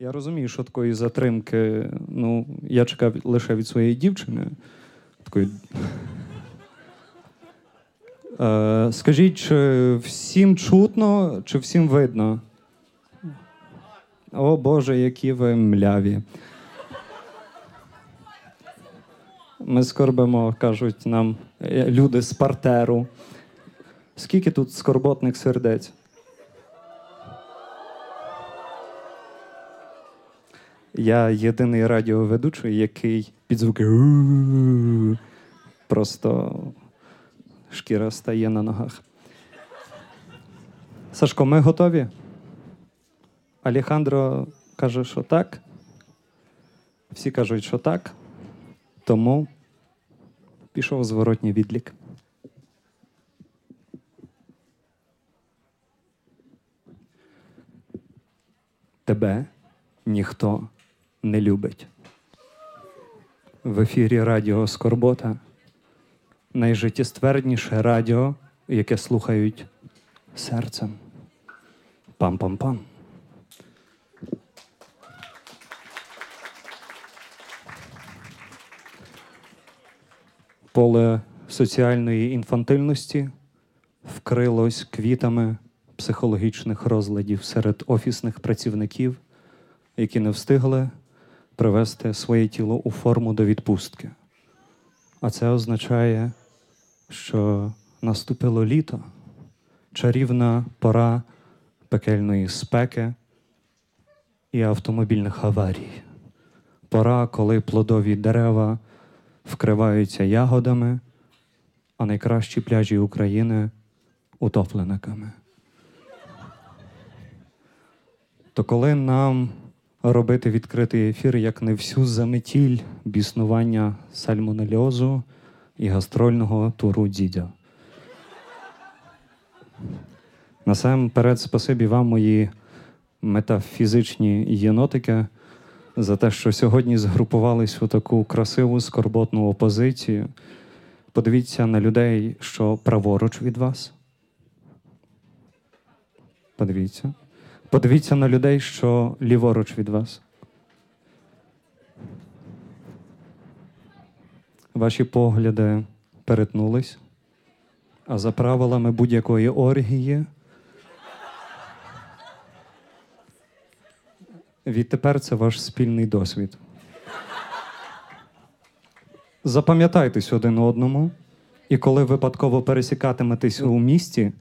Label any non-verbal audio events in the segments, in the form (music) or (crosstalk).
Я розумію, що такої затримки, ну, я чекав лише від своєї дівчини. Такої... (laughs) Е, скажіть, чи всім чутно, чи всім видно? О Боже, які ви мляві. Ми скорбимо, кажуть нам е, люди з партеру. Скільки тут скорботних сердець? Я єдиний радіоведучий, який під звуки просто шкіра стає на ногах. Сашко, ми готові? Алехандро каже, що так. Всі кажуть, що так. Тому пішов зворотній відлік. Тебе ніхто не любить. В ефірі Радіо Скорбота найжиттєствердніше радіо, яке слухають серцем. Пам-пам-пам. Поле соціальної інфантильності вкрилось квітами психологічних розладів серед офісних працівників, які не встигли привести своє тіло у форму до відпустки. А це означає, що наступило літо, чарівна пора пекельної спеки і автомобільних аварій. Пора, коли плодові дерева вкриваються ягодами, а найкращі пляжі України утоплениками. То коли нам робити відкритий ефір як не всю заметіль біснування сальмонельозу і гастрольного туру дідя? Насамперед, спасибі вам, мої метафізичні єнотики, за те, що сьогодні згрупувались у таку красиву скорботну опозицію. Подивіться на людей, що праворуч від вас. Подивіться. Подивіться на людей, що ліворуч від вас. Ваші погляди перетнулись, а за правилами будь-якої оргії. Відтепер це ваш спільний досвід. Запам'ятайтесь один одному, і коли випадково пересікатиметесь у місті,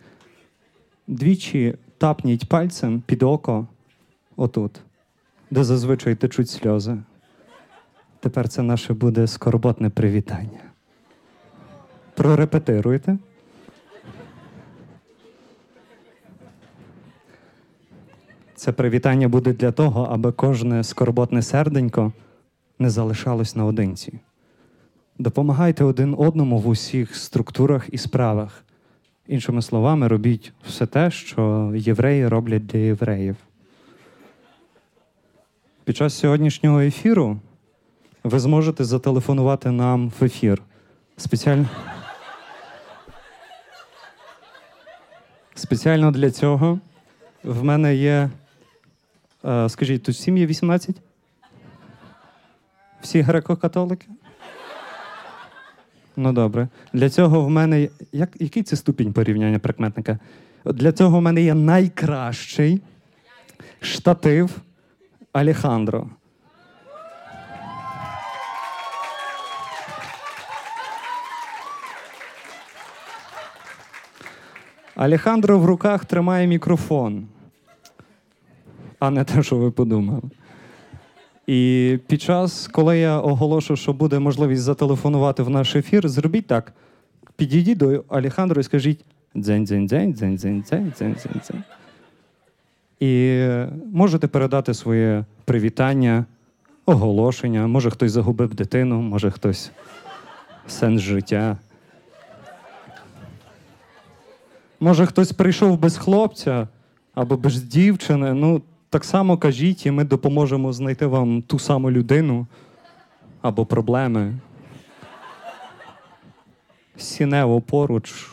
двічі тапніть пальцем під око отут, де зазвичай течуть сльози. Тепер це наше буде скорботне привітання. Прорепетируйте. Це привітання буде для того, аби кожне скорботне серденько не залишалось наодинці. Допомагайте один одному в усіх структурах і справах. Іншими словами, робіть все те, що євреї роблять для євреїв. Під час сьогоднішнього ефіру ви зможете зателефонувати нам в ефір. Спеціально Спеціально для цього в мене є. е, Скажіть, тут всім є 18? Всі греко-католики? Ну добре. Для цього в мене. Як, який це ступінь порівняння прикметника? Для цього в мене є найкращий штатив Алехандро. Алехандро в руках тримає мікрофон, а не те, що ви подумали. І під час, коли я оголошу, що буде можливість зателефонувати в наш ефір, зробіть так: підійдіть до Алехандро і скажіть дзень дзень дзень дзень дзень дзень дзень дзень дзень І можете передати своє привітання, оголошення. Може, хтось загубив дитину, може хтось сенс життя. Може, хтось прийшов без хлопця або без дівчини. Ну, так само кажіть, і ми допоможемо знайти вам ту саму людину або проблеми. Сінево поруч.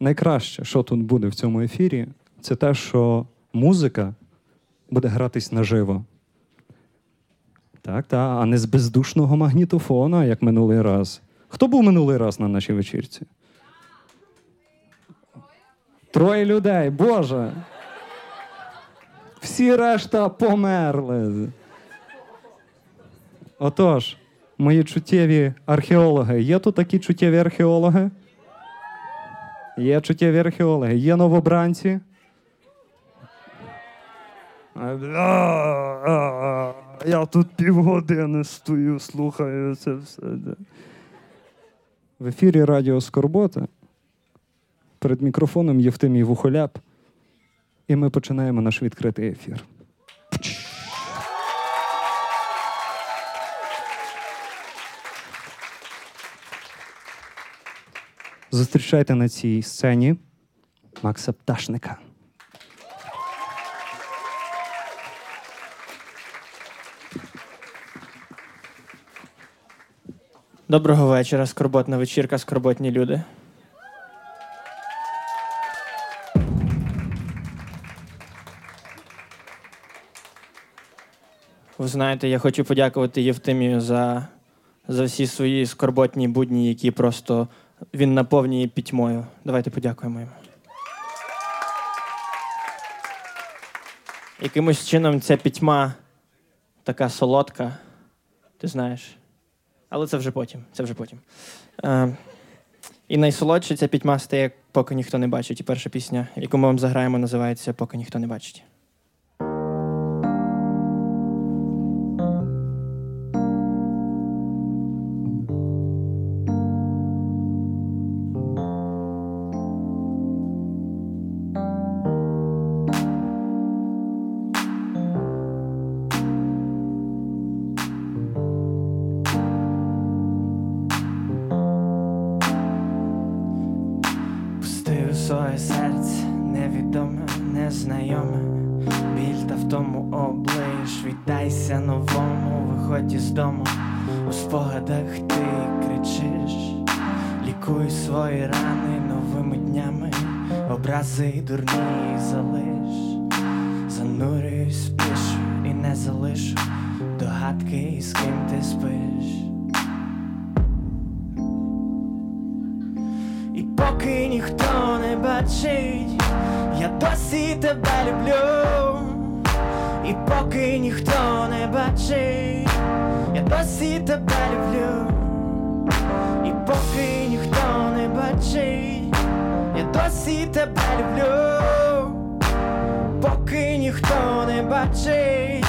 найкраще, що тут буде в цьому ефірі, це те, що музика буде гратись наживо. Так, так, а не з бездушного магнітофона, як минулий раз. Хто був минулий раз на нашій вечірці? Троє людей, Боже. Всі решта померли. Отож, мої чуттєві археологи. Є тут такі чуттєві археологи? Є чуттєві археологи, є новобранці. Я тут півгодини стою, слухаю це все. В ефірі Радіо Скорбота. Перед мікрофоном Євтимій Вухоляп. І ми починаємо наш відкритий ефір. Зустрічайте на цій сцені Макса Пташника. Доброго вечора, скорботна вечірка, скорботні люди. Ви знаєте, я хочу подякувати Євтимію за, за всі свої скорботні будні, які просто він наповнює пітьмою. Давайте подякуємо йому. Якимось чином ця пітьма така солодка, ти знаєш. Але це вже потім. Це вже потім. Е, і найсолодше ця пітьма стає, поки ніхто не бачить. І перша пісня, яку ми вам заграємо, називається Поки ніхто не бачить. Ніхто не бачить, я досі тебе люблю. І поки ніхто не бачить, я досі тебе люблю. І поки ніхто не бачить, я досі тебе люблю. Поки ніхто не бачить,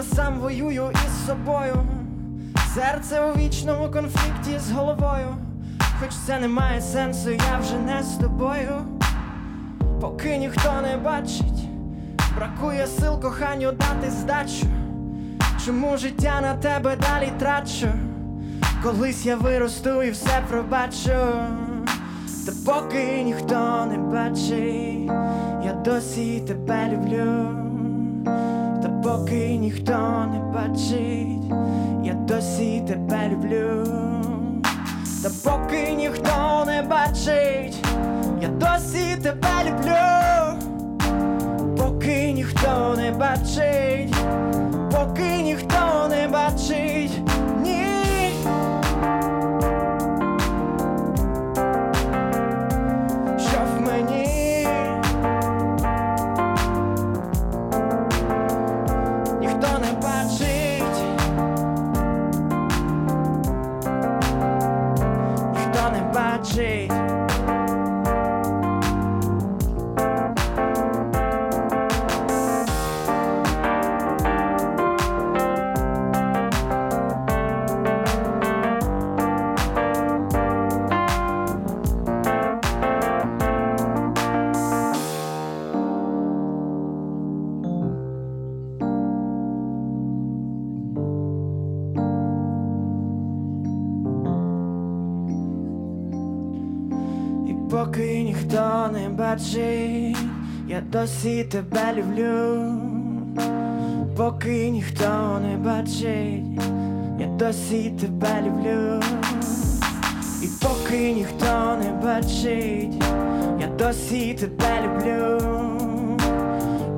на сам воюю із собою. Серце у вічному конфлікті з головою. Хоч це не має сенсу, я вже не з тобою. Поки ніхто не бачить, бракує сил коханню дати здачу. Чому життя на тебе далі трачу? Колись я виросту і все пробачу. Та поки ніхто не бачить, я досі тебе люблю. Поки ніхто не бачить, я досі тебе люблю. Та поки ніхто не бачить, я досі тебе люблю. Поки ніхто не бачить, поки ніхто не бачить, я досі тебе люблю, поки ніхто не бачить, я досі тебе люблю, і поки ніхто не бачить, я досі тебе люблю,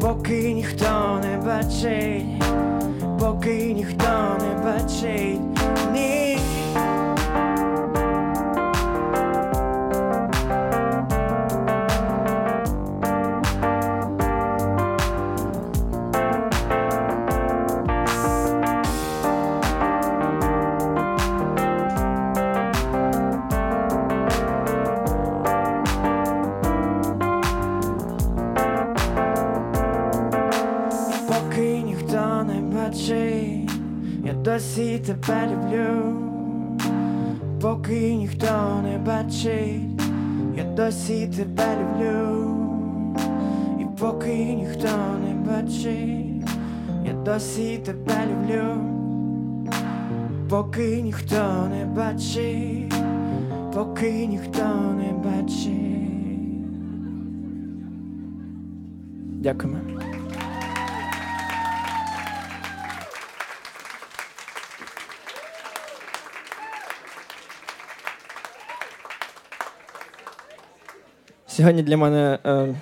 поки ніхто не бачить, поки ніхто не бачить, ні. Я тебе люблю, поки ніхто не бачить, я досі тебе люблю, і поки ніхто не бачить, я досі тебе люблю, поки ніхто не бачить, поки ніхто не бачить. Дякуємо. Сьогодні для мене е,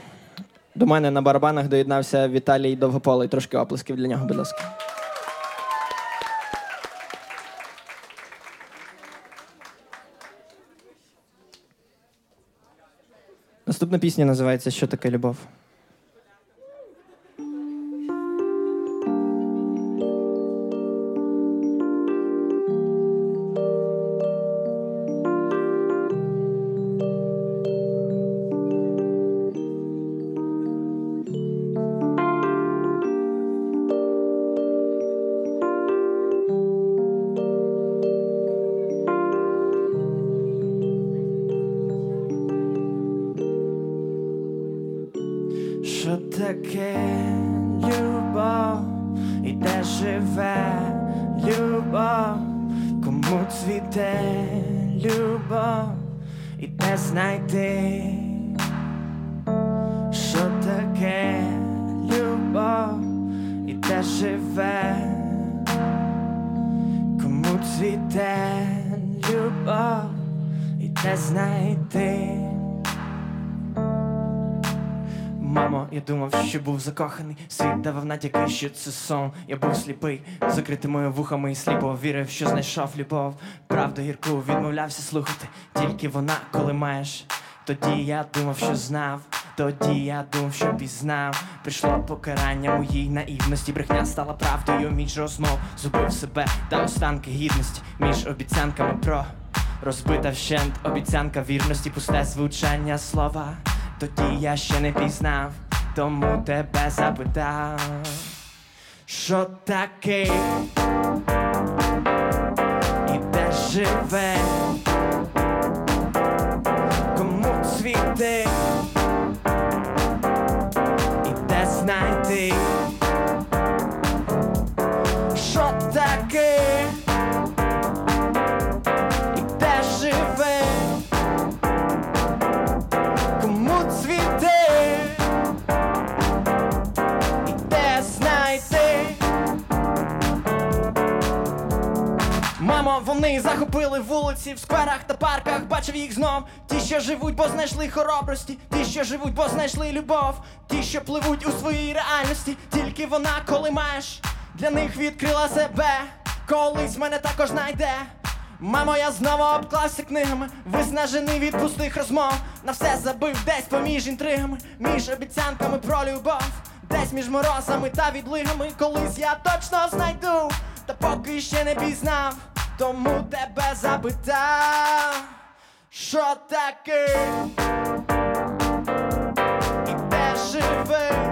до мене на барабанах доєднався Віталій Довгополий. Трошки оплесків для нього, будь ласка. Наступна пісня називається Що таке любов? Що був закоханий. Світ давав натяки, що це сон. Я був сліпий, закритими вухами і сліпо вірив, що знайшов любов. Правду гірку відмовлявся слухати. Тільки вона, коли маєш. Тоді я думав, що знав. Тоді я думав, що пізнав. Прийшло покарання моїй наївності. Брехня стала правдою між розмов. Зубив себе та останки гідності між обіцянками про розбита вщент обіцянка вірності, пусте звучання слова. Тоді я ще не пізнав, тому тебе запитав, що таке і де живе, кому цвіти і де знайти, вони захопили вулиці в скверах та парках. Бачив їх знов. Ті, що живуть, бо знайшли хоробрості, ті, що живуть, бо знайшли любов, ті, що пливуть у своїй реальності, тільки вона, коли маєш, для них відкрила себе. Колись мене також знайде. Мамо, я знову обклався книгами, виснажений від пустих розмов. На все забив десь поміж інтригами, між обіцянками про любов, десь між морозами та відлигами. Колись я точно знайду, та поки ще не пізнав, тому тебе запитав, що таке? І де живе,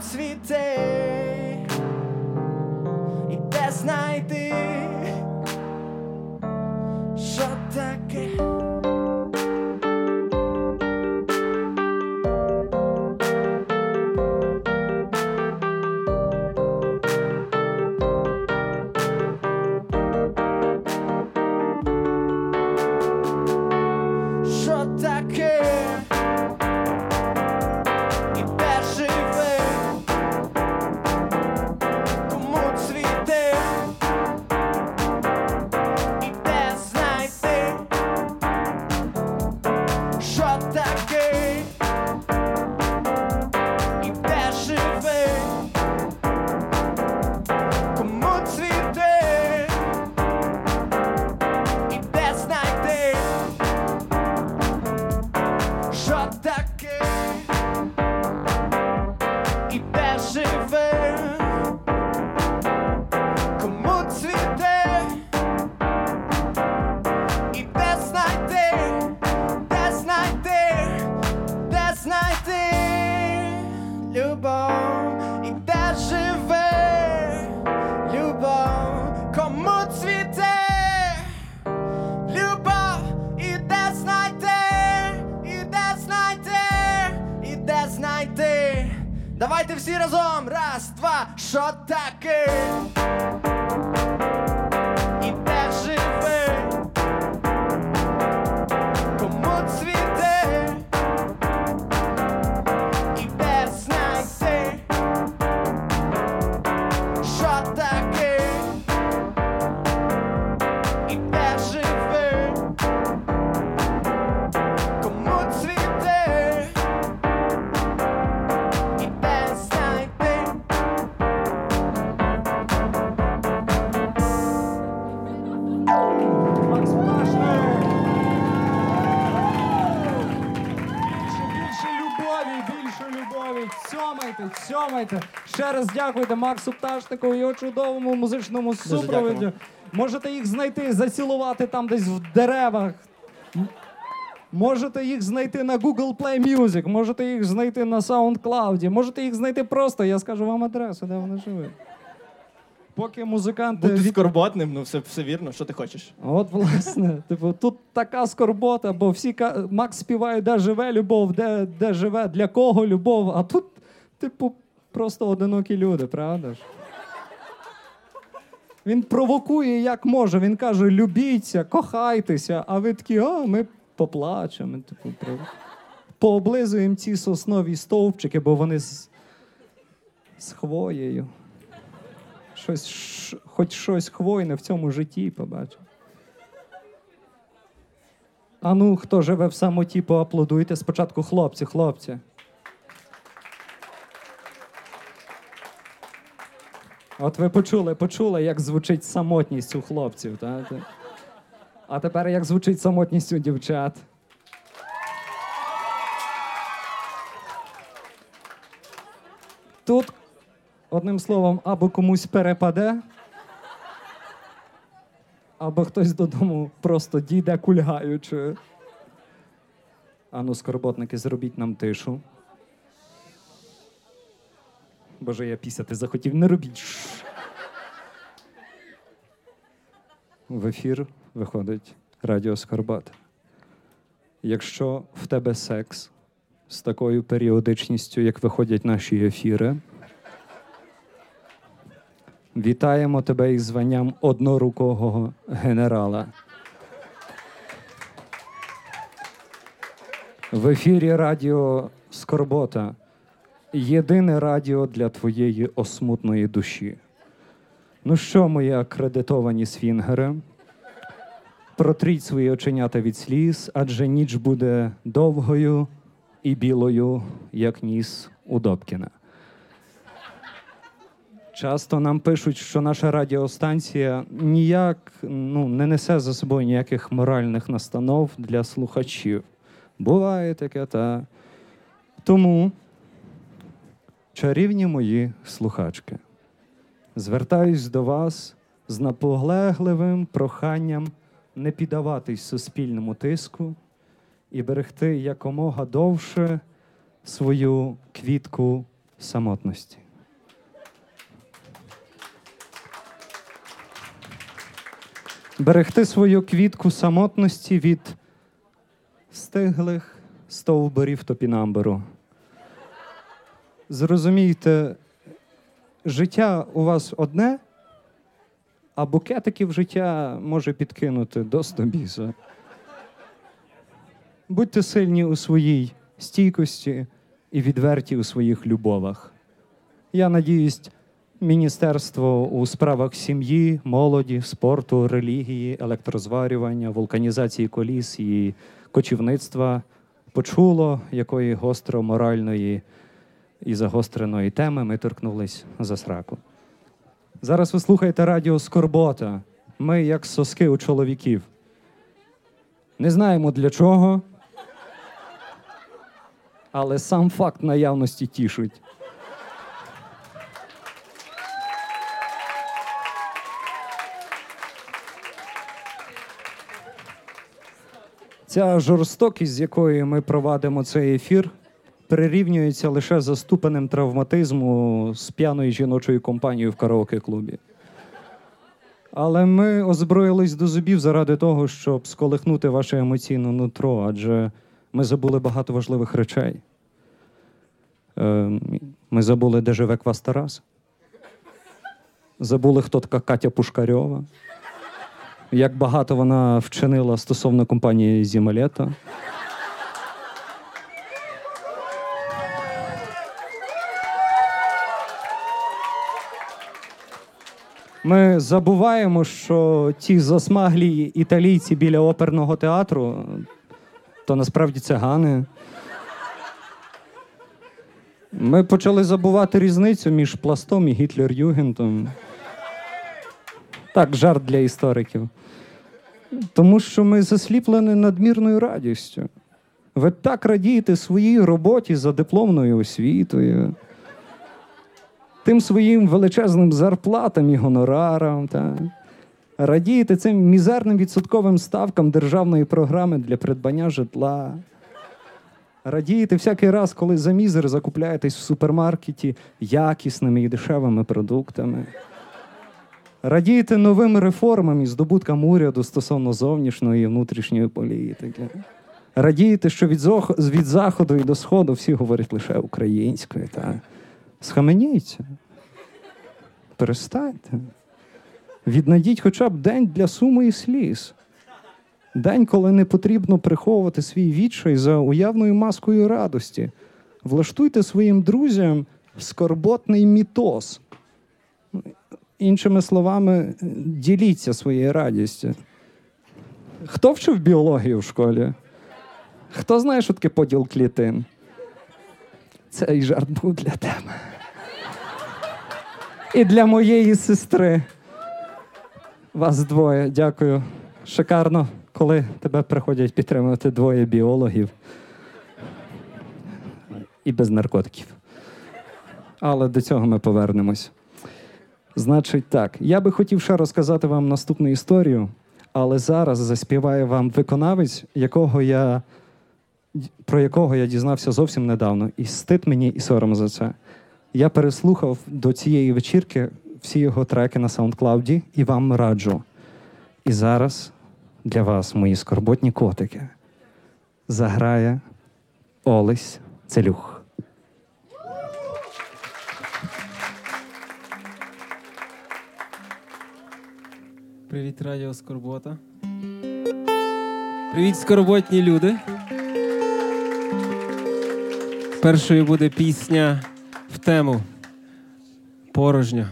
цвіте, і де знайти, Давайте всі разом. Раз, два, що таке? Цьомайте. Ще раз дякуйте Максу Пташнику і його чудовому музичному супроводі. Можете їх знайти, зацілувати там десь в деревах. Можете їх знайти на Google Play Music, можете їх знайти на SoundCloud, можете їх знайти просто, я скажу вам адресу, де вони живуть. Поки музиканти Бути від- скорботним, ну все, все вірно, що ти хочеш. От, власне, (laughs) типу, тут така скорбота, бо всі Макс співає, де живе любов, де, де живе, для кого любов. А тут, типу, просто одинокі люди, правда ж? Він провокує як може. Він каже: любіться, кохайтеся, а ви такі, а ми поплачемо. Типу, пооблизуємо ці соснові стовпчики, бо вони з, з хвоєю. Щось, ш- хоч щось хвойне в цьому житті побачив. А ну, хто живе в самоті, поаплодуйте. Спочатку хлопці, хлопці. От ви почули, почули, як звучить самотність у хлопців. Та? А тепер як звучить самотність у дівчат. Тут, одним словом, або комусь перепаде, або хтось додому просто дійде кульгаючи. Ану, скорботники, зробіть нам тишу. Боже, я пісяти захотів, не робіть. В ефір виходить Радіо Скорбат. Якщо в тебе секс з такою періодичністю, як виходять наші ефіри, вітаємо тебе із званням однорукого генерала. В ефірі Радіо Скорбота. Єдине радіо для твоєї осмутної душі. Ну що, мої акредитовані сфінгери? Протріть свої оченята від сліз, адже ніч буде довгою і білою, як ніс у Добкіна. Часто нам пишуть, що наша радіостанція ніяк ну, не несе за собою ніяких моральних настанов для слухачів. Буває таке, та. Тому, чарівні мої слухачки, звертаюсь до вас з наполегливим проханням не піддаватись суспільному тиску і берегти якомога довше свою квітку самотності. Берегти свою квітку самотності від стиглих стовбурів топінамбуру. Зрозумійте, життя у вас одне, а букетиків життя може підкинути до стобіса. Будьте сильні у своїй стійкості і відверті у своїх любовах. Я надіюсь, Міністерство у справах сім'ї, молоді, спорту, релігії, електрозварювання, вулканізації коліс і кочівництва почуло, якої гостро моральної і загостреної теми ми торкнулись за сраку. Зараз ви слухаєте радіо Скорбота. Ми як соски у чоловіків. Не знаємо для чого, але сам факт наявності тішить. Ця жорстокість, з якою ми провадимо цей ефір, прирівнюється лише за ступенем травматизму з п'яною жіночою компанією в караоке-клубі. Але ми озброїлись до зубів заради того, щоб сколихнути ваше емоційне нутро, адже ми забули багато важливих речей. Е, Ми забули, де живе Квас Тарас. Забули, хто така Катя Пушкарьова. Як багато вона вчинила стосовно компанії Зімалета. Ми забуваємо, що ті засмаглі італійці біля оперного театру то насправді цигани. Ми почали забувати різницю між пластом і Гітлер-Югентом. Так, жарт для істориків. Тому що ми засліплені надмірною радістю. Ви так радієте своїй роботі за дипломною освітою, тим своїм величезним зарплатам і гонорарам. Та. Радієте цим мізерним відсотковим ставкам державної програми для придбання житла. Радієте всякий раз, коли за мізер закупляєтесь в супермаркеті якісними і дешевими продуктами. Радієте новим реформам і здобуткам уряду стосовно зовнішньої і внутрішньої політики. Радієте, що від, заходу і до сходу всі говорять лише українською. Та... Схаменіться. Перестаньте. Віднайдіть хоча б день для суми і сліз. День, коли не потрібно приховувати свій відчай за уявною маскою радості. Влаштуйте своїм друзям скорботний мітоз. Іншими словами, діліться своєю радістю. Хто вчив біологію в школі? Хто знає, що таке поділ клітин? Цей жарт був для тебе. І для моєї сестри. Вас двоє. Дякую. Шикарно, коли тебе приходять підтримувати двоє біологів і без наркотиків. Але до цього ми повернемось. Значить, так, я би хотів ще розказати вам наступну історію, але зараз заспіває вам виконавець, якого я, про якого я дізнався зовсім недавно. І стид мені, і сором за це. Я переслухав до цієї вечірки всі його треки на SoundCloud і вам раджу. І зараз для вас, мої скорботні котики, заграє Олесь Целюх. Привіт, Радіо Скорбота. Привіт, скорботні люди. Першою буде пісня тему Порожня.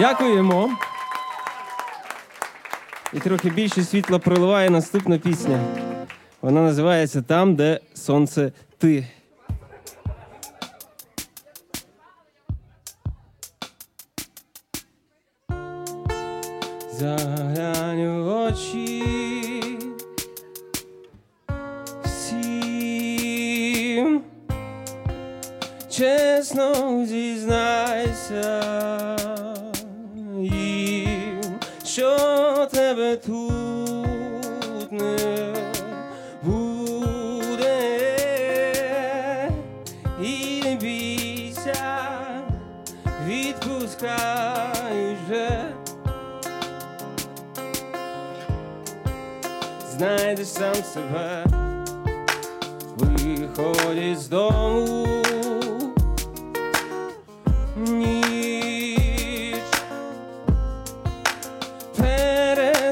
Дякуємо. І трохи більше світла проливає наступна пісня. Вона називається Там, де сонце ти.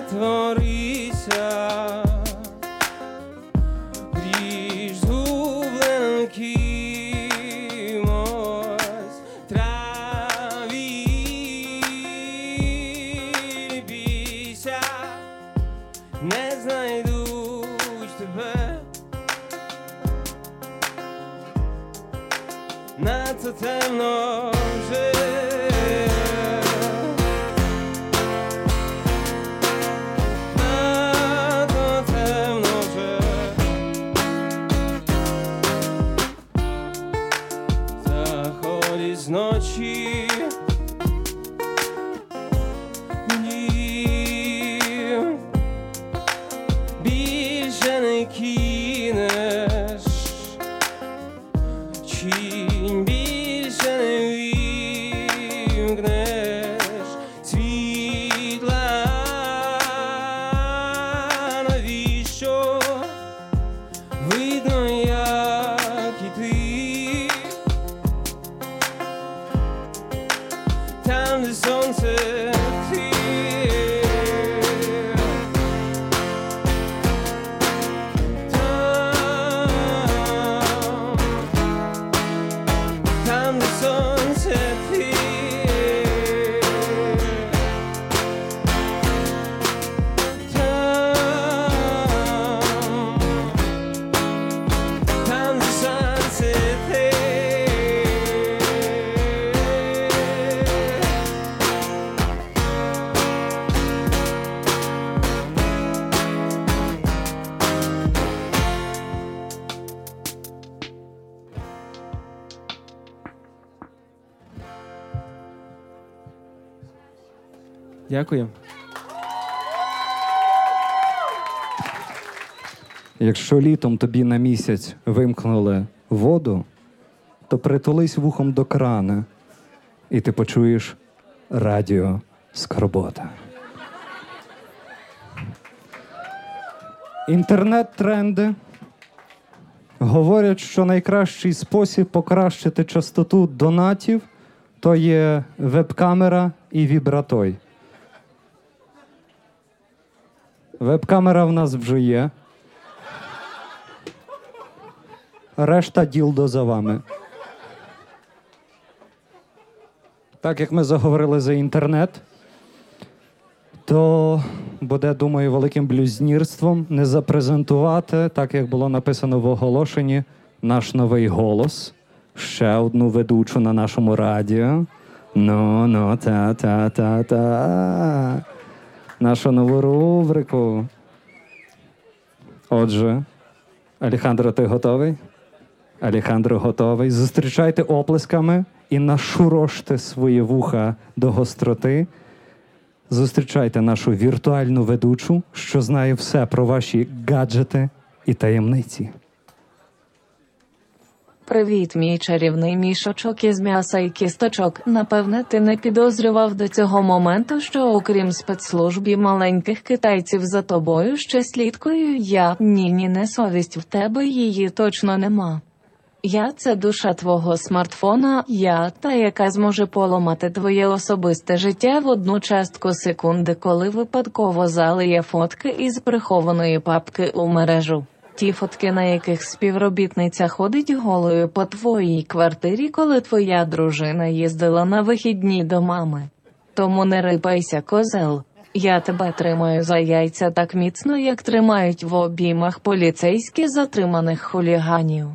tvorí. Дякую. Якщо літом тобі на місяць вимкнули воду, то притулись вухом до крана, і ти почуєш радіо Скорбота. Інтернет-тренди говорять, що найкращий спосіб покращити частоту донатів то є веб-камера і вібратой. Веб-камера в нас вже є. Решта ділдо за вами. Так як ми заговорили за інтернет, то буде, думаю, великим блюзнірством не запрезентувати, так як було написано в оголошенні, наш новий голос. Ще одну ведучу на нашому радіо. Ну, ну, та, та, та, та. Нашу нову рубрику. Отже, Алехандро, ти готовий? Алехандро готовий. Зустрічайте оплесками і нашуроште свої вуха до гостроти. Зустрічайте нашу віртуальну ведучу, що знає все про ваші гаджети і таємниці. Привіт, мій чарівний мішочок із м'яса і кісточок. Напевне, ти не підозрював до цього моменту, що окрім спецслужб і маленьких китайців за тобою ще слідкою я ні, ні, не совість в тебе її точно нема. Я це душа твого смартфона, я та яка зможе поламати твоє особисте життя в одну частку секунди, коли випадково залиє фотки із прихованої папки у мережу. Ті фотки, на яких співробітниця ходить голою по твоїй квартирі, коли твоя дружина їздила на вихідні до мами. Тому не рипайся, козел. Я тебе тримаю за яйця так міцно, як тримають в обіймах поліцейські затриманих хуліганів.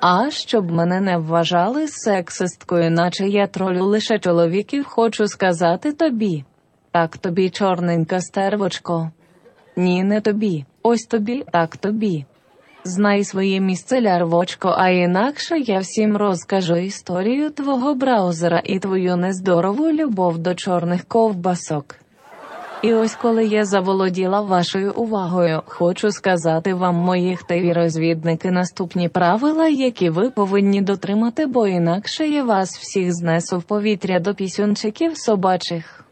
А щоб мене не вважали сексисткою, наче я тролю лише чоловіків, хочу сказати тобі. Так тобі, чорненька стервочко. Ні, не тобі. Ось тобі, так тобі. Знай своє місце, лярвочко, а інакше я всім розкажу історію твого браузера і твою нездорову любов до чорних ковбасок. І ось коли я заволоділа вашою увагою, хочу сказати вам, мої хтиві розвідники, наступні правила, які ви повинні дотримати, бо інакше я вас всіх знесу в повітря до пісюнчиків собачих.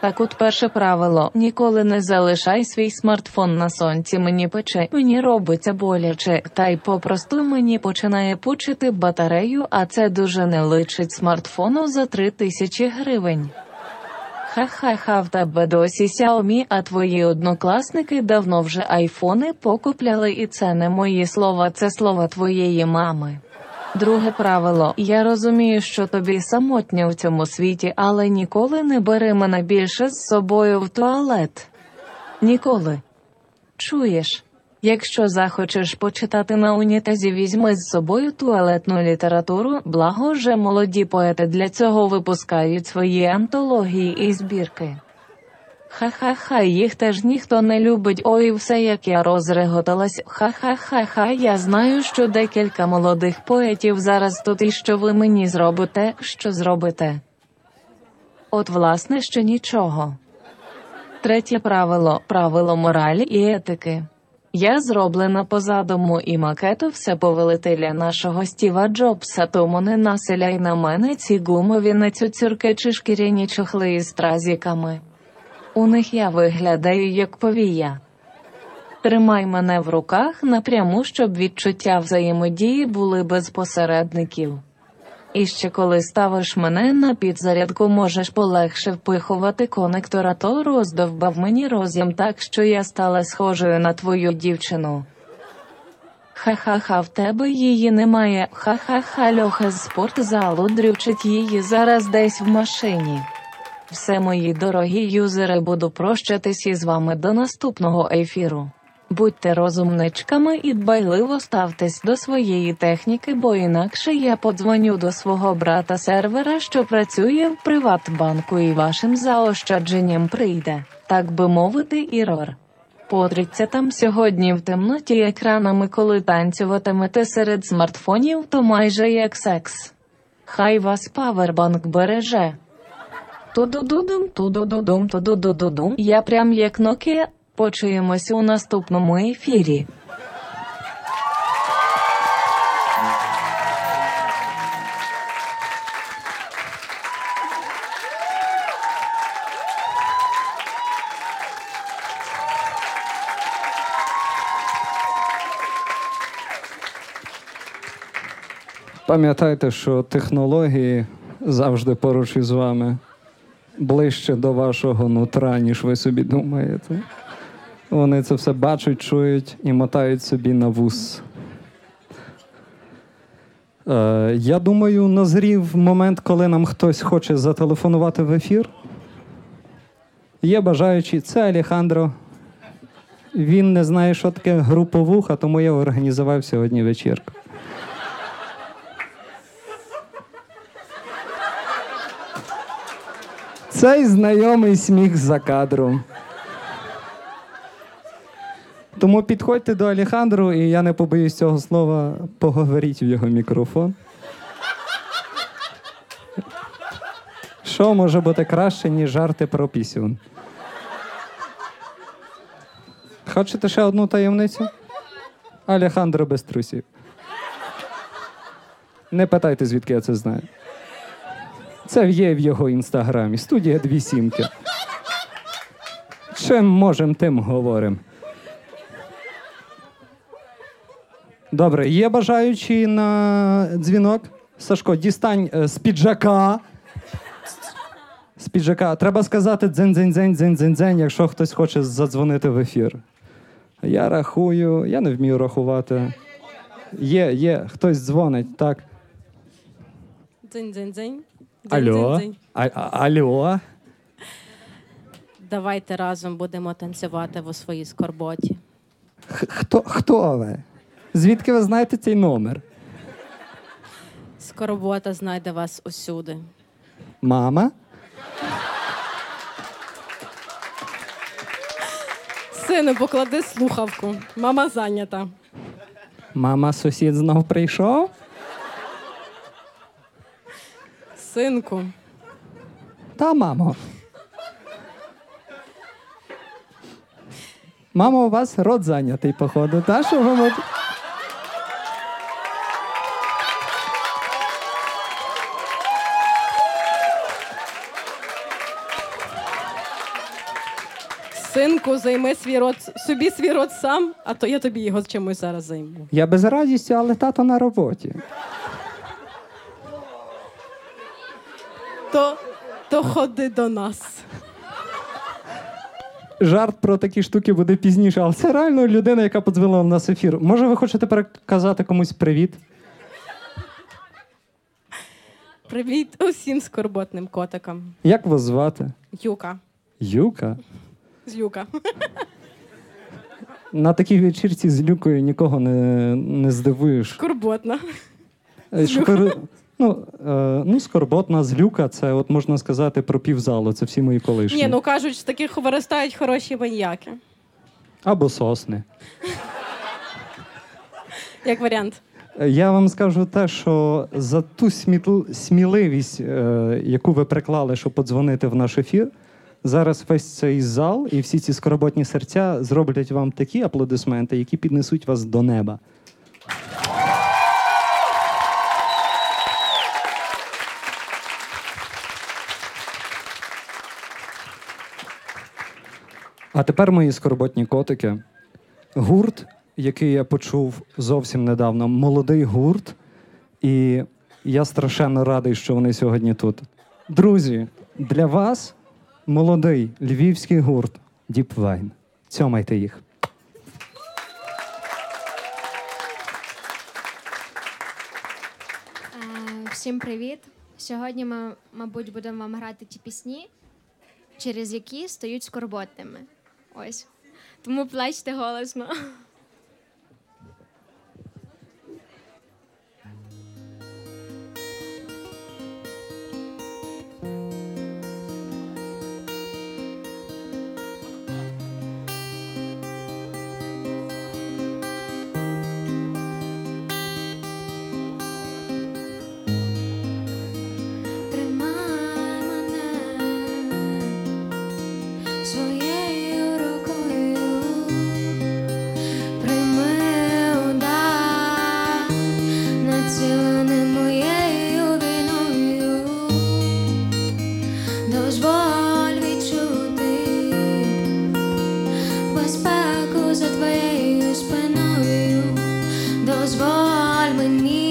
Так от перше правило: ніколи не залишай свій смартфон на сонці. Мені пече, мені робиться боляче, та й попросту мені починає пучити батарею, а це дуже не личить смартфону за три тисячі гривень. Ха-ха-ха, в тебе досі Xiaomi, а твої однокласники давно вже айфони покупляли, і це не мої слова, це слова твоєї мами. Друге правило: я розумію, що тобі самотньо в цьому світі, але ніколи не бери мене більше з собою в туалет. Ніколи. Чуєш? Якщо захочеш почитати на унітазі, візьми з собою туалетну літературу, благо же молоді поети для цього випускають свої антології і збірки. Ха-ха-ха, їх теж ніхто не любить. Ой, все як я розреготалась. Ха-ха-ха-ха, я знаю, що декілька молодих поетів зараз тут і що ви мені зробите, що зробите. От, власне, що нічого. Третє правило правило моралі і етики. Я зроблена по задуму і макету все повелителя нашого Стіва Джобса, тому не населяй на мене ці гумові нецюцюрки чи шкіряні чохли із стразіками. У них я виглядаю як повія. Тримай мене в руках напряму, щоб відчуття взаємодії були без посередників. І ще коли ставиш мене на підзарядку, можеш полегше впихувати конектора, то роздовбав мені роз'єм так, що я стала схожою на твою дівчину. Ха-ха-ха, в тебе її немає. Ха-ха-ха, льоха з спортзалу дрючить її зараз десь в машині. Все, мої дорогі юзери, буду прощатись із вами до наступного ефіру. Будьте розумничками і дбайливо ставтесь до своєї техніки, бо інакше я подзвоню до свого брата сервера, що працює в Приватбанку, і вашим заощадженням прийде, так би мовити, ірор. Подріться там сьогодні в темноті екранами, коли танцюватимете серед смартфонів, то майже як секс. Хай вас павербанк береже. Тудудудум, тудудудум, тудудудудум. Я прям як Nokia. Почуємось у наступному ефірі. Пам'ятайте, що технології завжди поруч із вами ближче до вашого нутра, ніж ви собі думаєте. Вони це все бачать, чують і мотають собі на вус. Е, я думаю, назрів момент, коли нам хтось хоче зателефонувати в ефір. Є бажаючі, це Алехандро. Він не знає, що таке груповуха, тому я організував сьогодні вечірку. Цей знайомий сміх за кадром. Тому підходьте до Алехандру, і я не побоюсь цього слова, поговоріть в його мікрофон. Що може бути краще, ніж жарти про пісюн? Хочете ще одну таємницю? Алехандро без трусів. Не питайте, звідки я це знаю. Це є в його інстаграмі. Студія дві сімки. Чим можем, тим говорим. Добре, є бажаючі на дзвінок? Сашко, дістань е, з піджака. З піджака. Треба сказати дзень-дзень-дзень, дзень-дзень-дзень, якщо хтось хоче задзвонити в ефір. Я рахую, я не вмію рахувати. Є, є, хтось дзвонить, так. Дзинь-дзинь-дзинь. Алло. А, а- алло. Давайте разом будемо танцювати у своїй скорботі. Х- Хто, хто ви? Звідки ви знаєте цей номер? Скорбота знайде вас усюди. Мама? Сину, поклади слухавку. Мама зайнята. Мама, сусід знов прийшов? Синку, Та, мамо. Мамо, у вас рот зайнятий, походу, та що ви синку, займи свій рот, собі свій рот сам, а то я тобі його чимось зараз займу. Я без радістю, але тато на роботі. То, то ходи до нас. Жарт про такі штуки буде пізніше, але це реально людина, яка подзвонила в нас ефір. Може, ви хочете переказати комусь привіт? Привіт усім скорботним котикам. Як вас звати? Юка. Юка? З Юка. На такій вечірці з Люкою нікого не, не здивуєш. Скорботна. Е, ну, е, ну, скорботна злюка, це от можна сказати про півзалу. Це всі мої колишні. Ні, ну кажуть, з таких виростають хороші маньяки. Або сосни. Як варіант. Я вам скажу те, що за ту смітл- сміливість, е, яку ви приклали, щоб подзвонити в наш ефір, зараз весь цей зал і всі ці скорботні серця зроблять вам такі аплодисменти, які піднесуть вас до неба. А тепер мої скорботні котики. Гурт, який я почув зовсім недавно, молодий гурт, і я страшенно радий, що вони сьогодні тут. Друзі, для вас молодий львівський гурт Wine. Цьомайте їх. Е, Всім привіт! Сьогодні ми, мабуть, будемо вам грати ті пісні, через які стають скорботними. Ось. Тому плачте голосно. спеку за твоєю спиною, дозволь мені.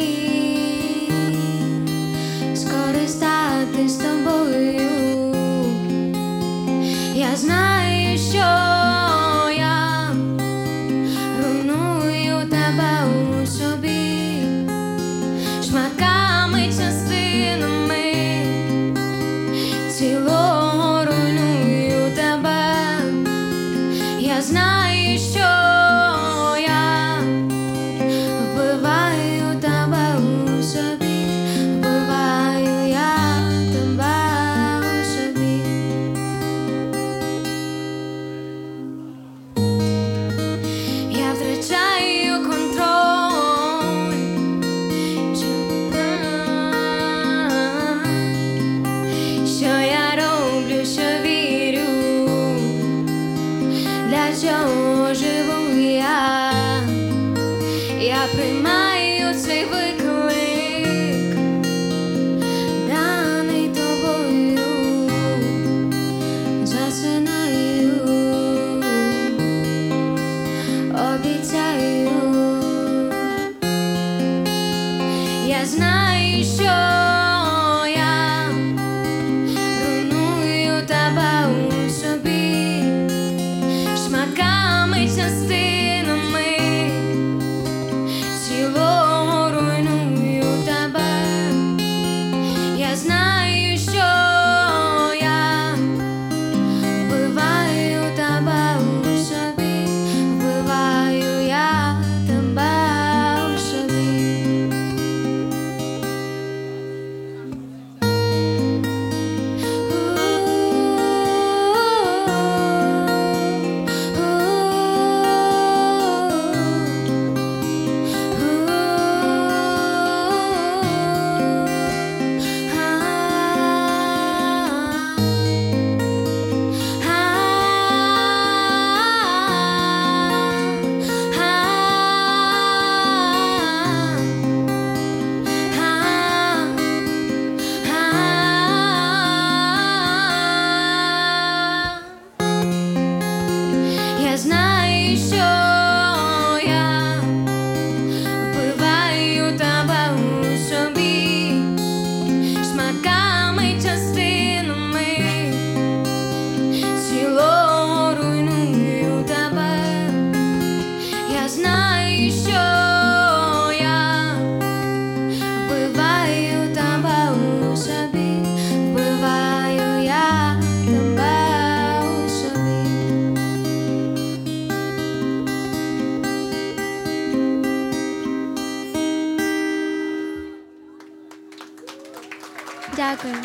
Дякую.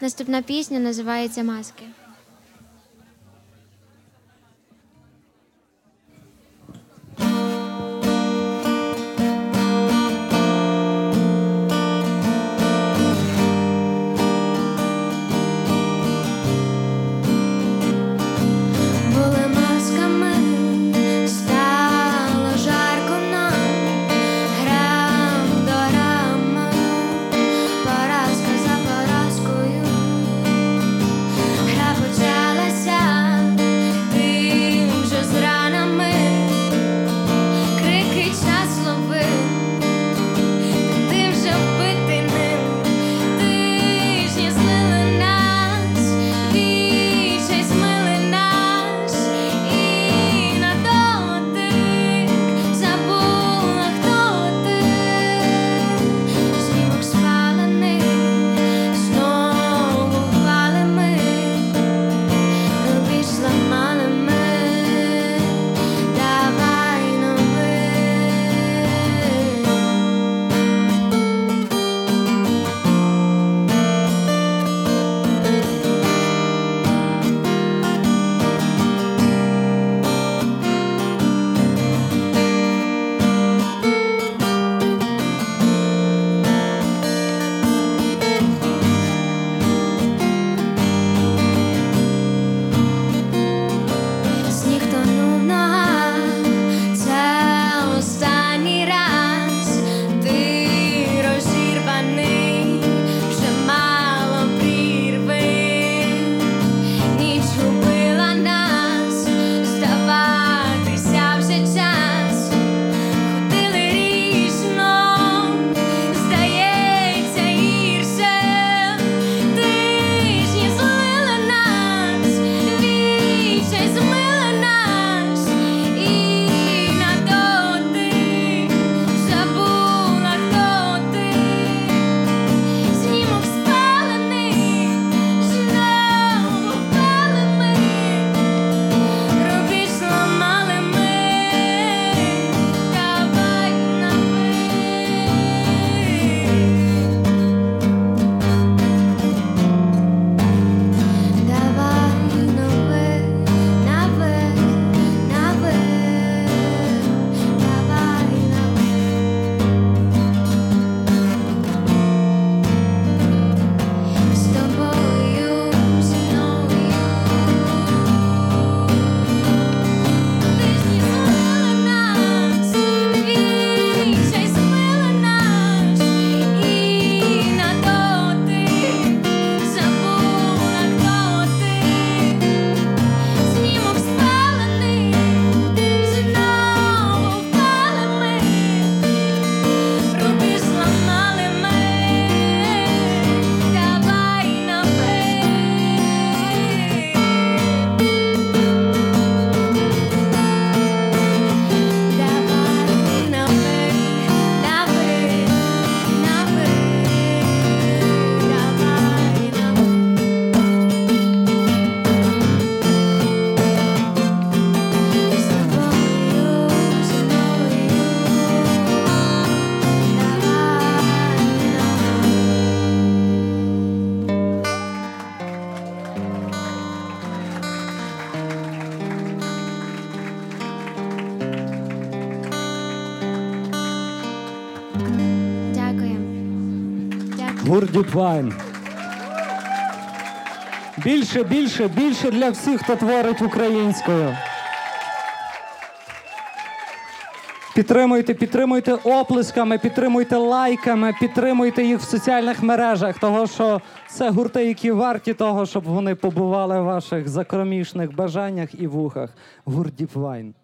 Наступна пісня називається Маски. Діпвайн. Більше, більше, більше для всіх, хто творить українською. Підтримуйте, підтримуйте оплесками, підтримуйте лайками, підтримуйте їх в соціальних мережах, того що це гурти, які варті того, щоб вони побували в ваших закромішних бажаннях і вухах. Гурт Діпвайн.